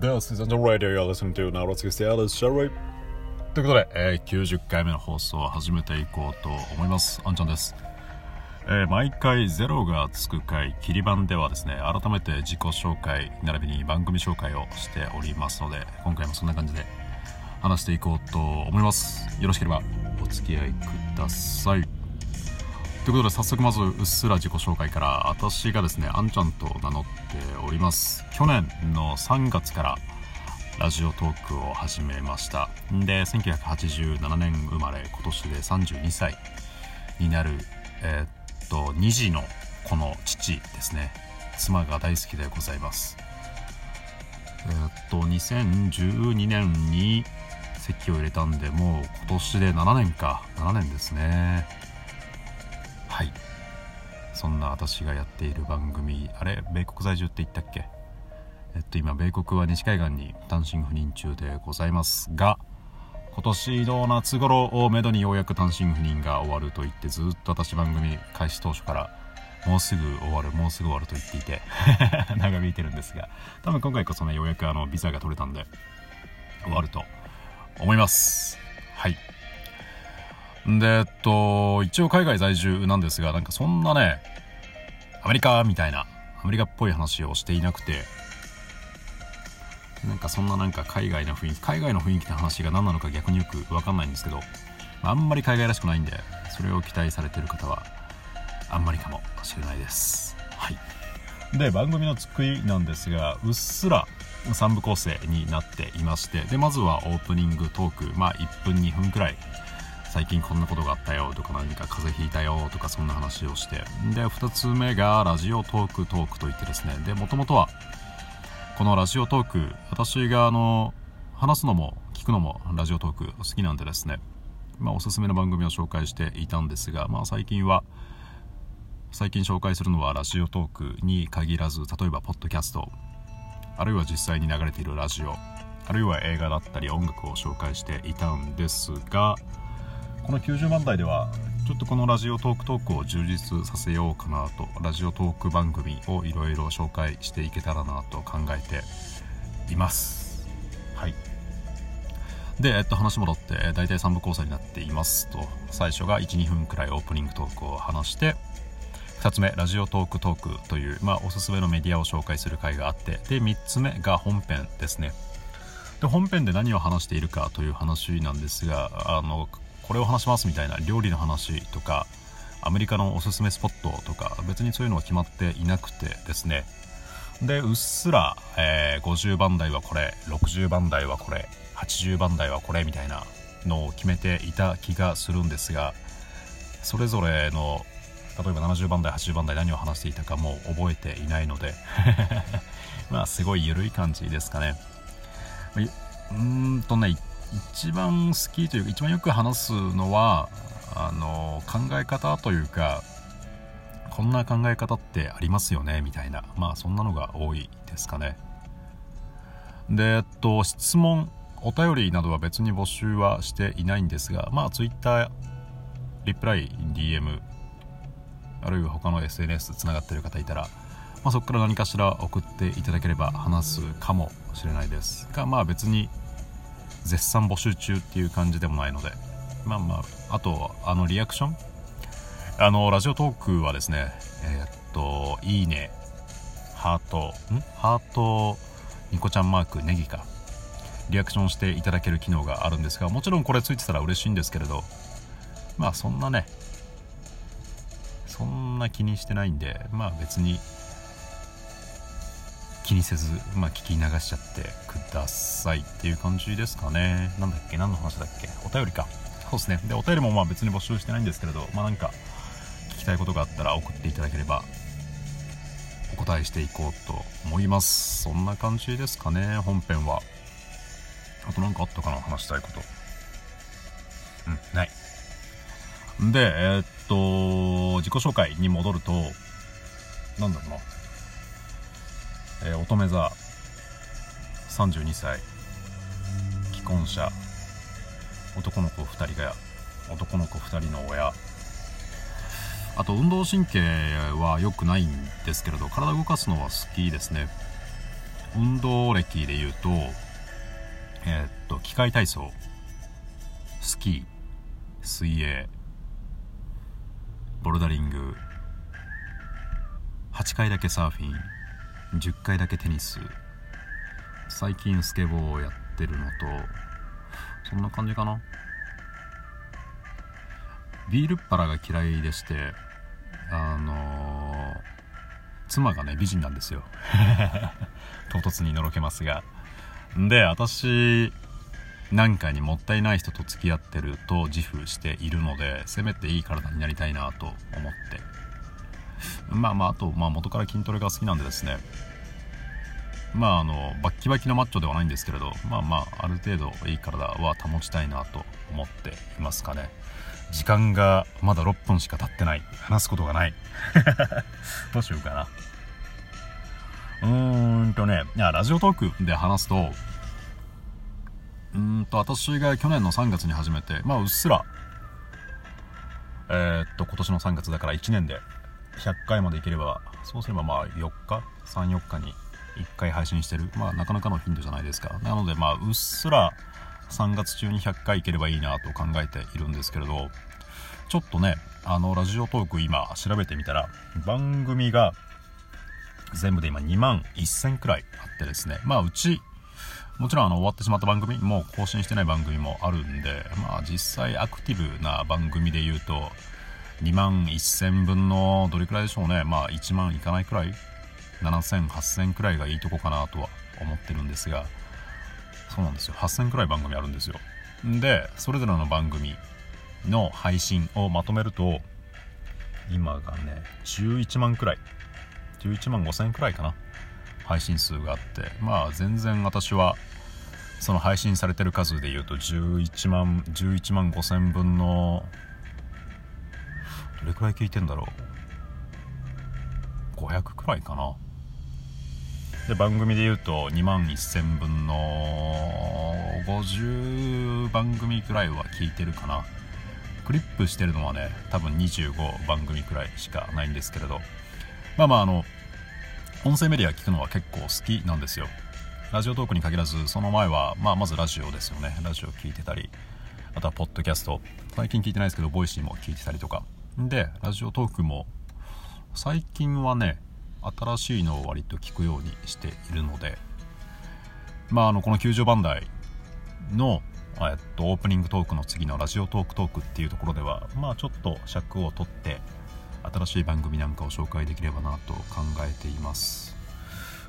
This is on the radio you're listening to now. Let's get started, shall we? ということで、えー、90回目の放送を始めていこうと思います。あんちゃんです。えー、毎回ゼロがつく回、切り板ではですね、改めて自己紹介、並びに番組紹介をしておりますので、今回もそんな感じで話していこうと思います。よろしければお付き合いください。ということで早速まずうっすら自己紹介から私がですねあんちゃんと名乗っております。去年の3月からラジオトークを始めました。で1987年生まれ今年で32歳になるえー、っと2児の子の父ですね。妻が大好きでございます。えー、っと2012年に籍を入れたんでもう今年で7年か。7年ですね。はい。そんな私がやっている番組あれ？米国在住って言ったっけ？えっと今米国は西海岸に単身赴任中でございますが今年の夏頃をめどにようやく単身赴任が終わると言ってずっと私番組開始当初からもうすぐ終わるもうすぐ終わると言っていて 長引いてるんですが多分今回こそねようやくあのビザが取れたんで終わると思います。はい。で、えっと、一応海外在住なんですが、なんかそんなね、アメリカみたいな、アメリカっぽい話をしていなくて、なんかそんななんか海外の雰囲気、海外の雰囲気の話が何なのか逆によくわかんないんですけど、あんまり海外らしくないんで、それを期待されてる方は、あんまりかもしれないです。はい。で、番組の作りなんですが、うっすら3部構成になっていまして、で、まずはオープニングトーク、まあ1分2分くらい最近こんなことがあったよとか何か風邪ひいたよとかそんな話をして。で2つ目がラジオトークトークといってですね。でもともとはこのラジオトーク私があの話すのも聞くのもラジオトーク好きなんでですね。まあおすすめの番組を紹介していたんですがまあ最近は最近紹介するのはラジオトークに限らず例えばポッドキャスト。あるいは実際に流れているラジオ。あるいは映画だったり音楽を紹介していたんですがこの90万台ではちょっとこのラジオトークトークを充実させようかなとラジオトーク番組をいろいろ紹介していけたらなと考えています。はい。で、えっと、話戻って大体3部構成になっていますと最初が12分くらいオープニングトークを話して2つ目ラジオトークトークという、まあ、おすすめのメディアを紹介する回があってで3つ目が本編ですね。で本編で何を話しているかという話なんですがあのこれを話しますみたいな料理の話とかアメリカのおすすめスポットとか別にそういうのは決まっていなくてですね。でうっすら、えー、50番台はこれ60番台はこれ80番台はこれみたいなのを決めていた気がするんですがそれぞれの例えば70番台80番台何を話していたかも覚えていないので まあすごい緩い感じですかね。うーんとね一番好きというか一番よく話すのはあの考え方というかこんな考え方ってありますよねみたいな。まあそんなのが多いですかね。でえっと質問お便りなどは別に募集はしていないんですがまあ Twitter リプライ DM あるいは他の SNS つながってる方いたら、まあ、そこから何かしら送っていただければ話すかもしれないですがまあ別に絶賛募集中っていう感じでもないので。まあまああとあのリアクション？あのラジオトークはですねえー、っといいねハートん？ハートニコちゃんマークネギか。リアクションしていただける機能があるんですがもちろんこれついてたら嬉しいんですけれど。まあそんなねそんな気にしてないんでまあ別に気にせず、まあ、聞き流しちゃってくださいっていう感じですかね。なんだっけ？何の話だっけ？お便りか。そうですね。で、お便りもまあ別に募集してないんですけれど、まあなんか、聞きたいことがあったら送っていただければ、お答えしていこうと思います。そんな感じですかね、本編は。あと何かあったかな？話したいこと。うん、ない。で、えー、っと、自己紹介に戻ると、なんだろうな。えー、乙女座。32歳。既婚者。男の子2人が男の子2人の親。あと運動神経は良くないんですけれど体を動かすのは好きですね。運動歴で言うとえー、っと機械体操。スキー。水泳。ボルダリング。8回だけサーフィン。10回だけテニス。最近スケボーをやってるのとそんな感じかな。ビールっ腹が嫌いでしてあのー、妻がね美人なんですよ。唐突にのろけますが。で私なんかにもったいない人と付き合ってると自負しているのでせめていい体になりたいなと思ってまあまああと、まあ、元から筋トレが好きなんでですね。まああのバッキバキのマッチョではないんですけれどまあまあある程度いい体は保ちたいなと思っていますかね。時間がまだ6分しか経ってない。話すことがない。どうしようかな。うーんとねいやラジオトークで話すとうんと私が去年の3月に始めてまあうっすらえー、っと今年の3月だから1年で100回までいければそうすればまあ4日？34日に1回配信してる。まあなかなかの頻度じゃないですか。なのでまあうっすら3月中に100回いければいいなと考えているんですけれどちょっとねあのラジオトーク今調べてみたら番組が全部で今2万1000くらいあってですね。まあうちもちろんあの終わってしまった番組も更新してない番組もあるんでまあ実際アクティブな番組で言うと2万1000分のどれくらいでしょうね。まあ1万いかないくらい？7000、8000くらいがいいとこかなとは思ってるんですが。そうなんですよ。8000くらい番組あるんですよ。でそれぞれの番組の配信をまとめると今がね11万くらい。11万5000くらいかな。配信数があって。まあ全然私はその配信されてる数でいうと11万11万5000分のどれくらい聞いてんだろう？500くらいかな。で番組で言うと2万1000分の50番組くらいは聞いてるかな。クリップしてるのはね多分25番組くらいしかないんですけれど。まあまああの音声メディア聞くのは結構好きなんですよ。 Radiotalkに限らずその前は、まあ、まずラジオですよね。ラジオ聞いてたりあとはポッドキャスト。最近聞いてないですけど Voicy も聞いてたりとか。で Radiotalkも最近はね新しいのを割と聞くようにしているのでまああのこの90番台のえっと、オープニングトークの次のラジオトークトークっていうところではまあちょっと尺を取って新しい番組なんかを紹介できればなと考えています。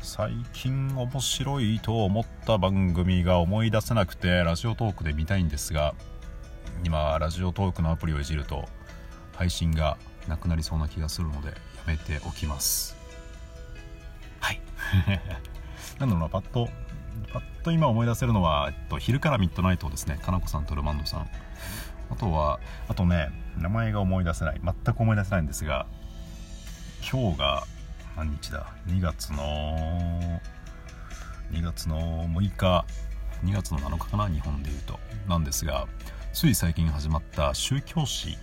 最近面白いと思った番組が思い出せなくてラジオトークで見たいんですが今ラジオトークのアプリをいじると配信がなくなりそうな気がするのでやめておきます。はい。なんだろうなパッとパッと今思い出せるのは、えっと、昼からミッドナイトですねかなこさんとルマンドさん。あとはあとね名前が思い出せない。全く思い出せないんですが今日が何日だ？2月の2月の6日。2月の7日かな日本でいうと。なんですがつい最近始まった宗教史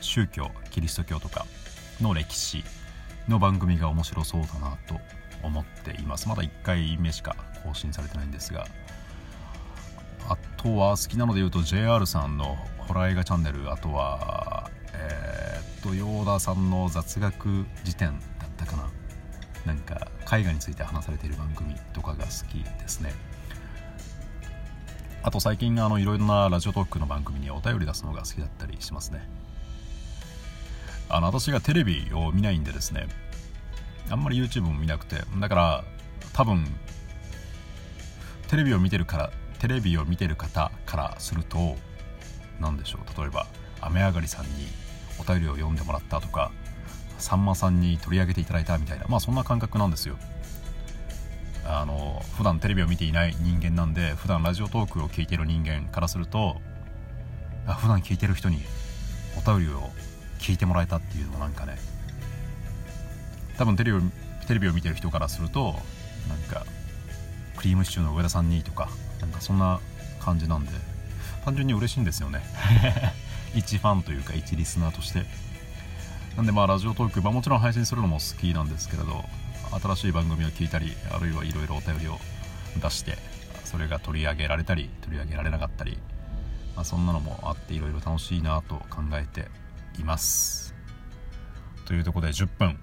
宗教キリスト教とかの歴史の番組が面白そうだなと思っています。まだ1回目しか更新されてないんですがあとは好きなので言うと JR さんのホラー映画チャンネルあとはえー、っとヨーダさんの雑学辞典だったかな。なんか絵画について話されている番組とかが好きですね。あと最近あのいろいろなラジオトークの番組にお便り出すのが好きだったりしますね。あの私がテレビを見ないんでですねあんまり YouTube も見なくてだから多分テレビを見てるからテレビを見てる方からすると何でしょう例えば雨上がりさんにお便りを読んでもらったとかさんまさんに取り上げていただいたみたいなまあそんな感覚なんですよ。あの普段テレビを見ていない人間なんで普段ラジオトークを聞いてる人間からするとあ普段聞いてる人にお便りを聞いてもらえたっていうのなんかね多分テレビをテレビを見てる人からするとなんかクリームシチューの上田さんにとかなんかそんな感じなんで単純に嬉しいんですよね。一ファンというか一リスナーとして。なんでまあラジオトーク、まあ、もちろん配信するのも好きなんですけれど新しい番組を聞いたりあるいはいろいろお便りを出してそれが取り上げられたり取り上げられなかったり、まあ、そんなのもあっていろいろ楽しいなと考えています。というところで10分。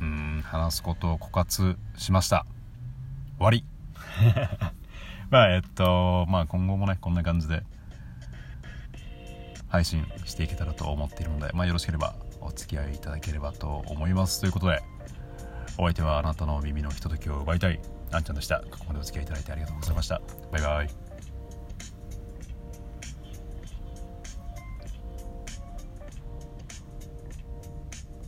うん話すことを枯渇しました。終わり。まあえっとまあ今後もねこんな感じで配信していけたらと思っているので、まあ、よろしければお付き合いいただければと思います。ということでお相手はあなたの耳のひとときを奪いたいあんちゃんでした。ここまでお付き合いいただいてありがとうございました。バイバイ。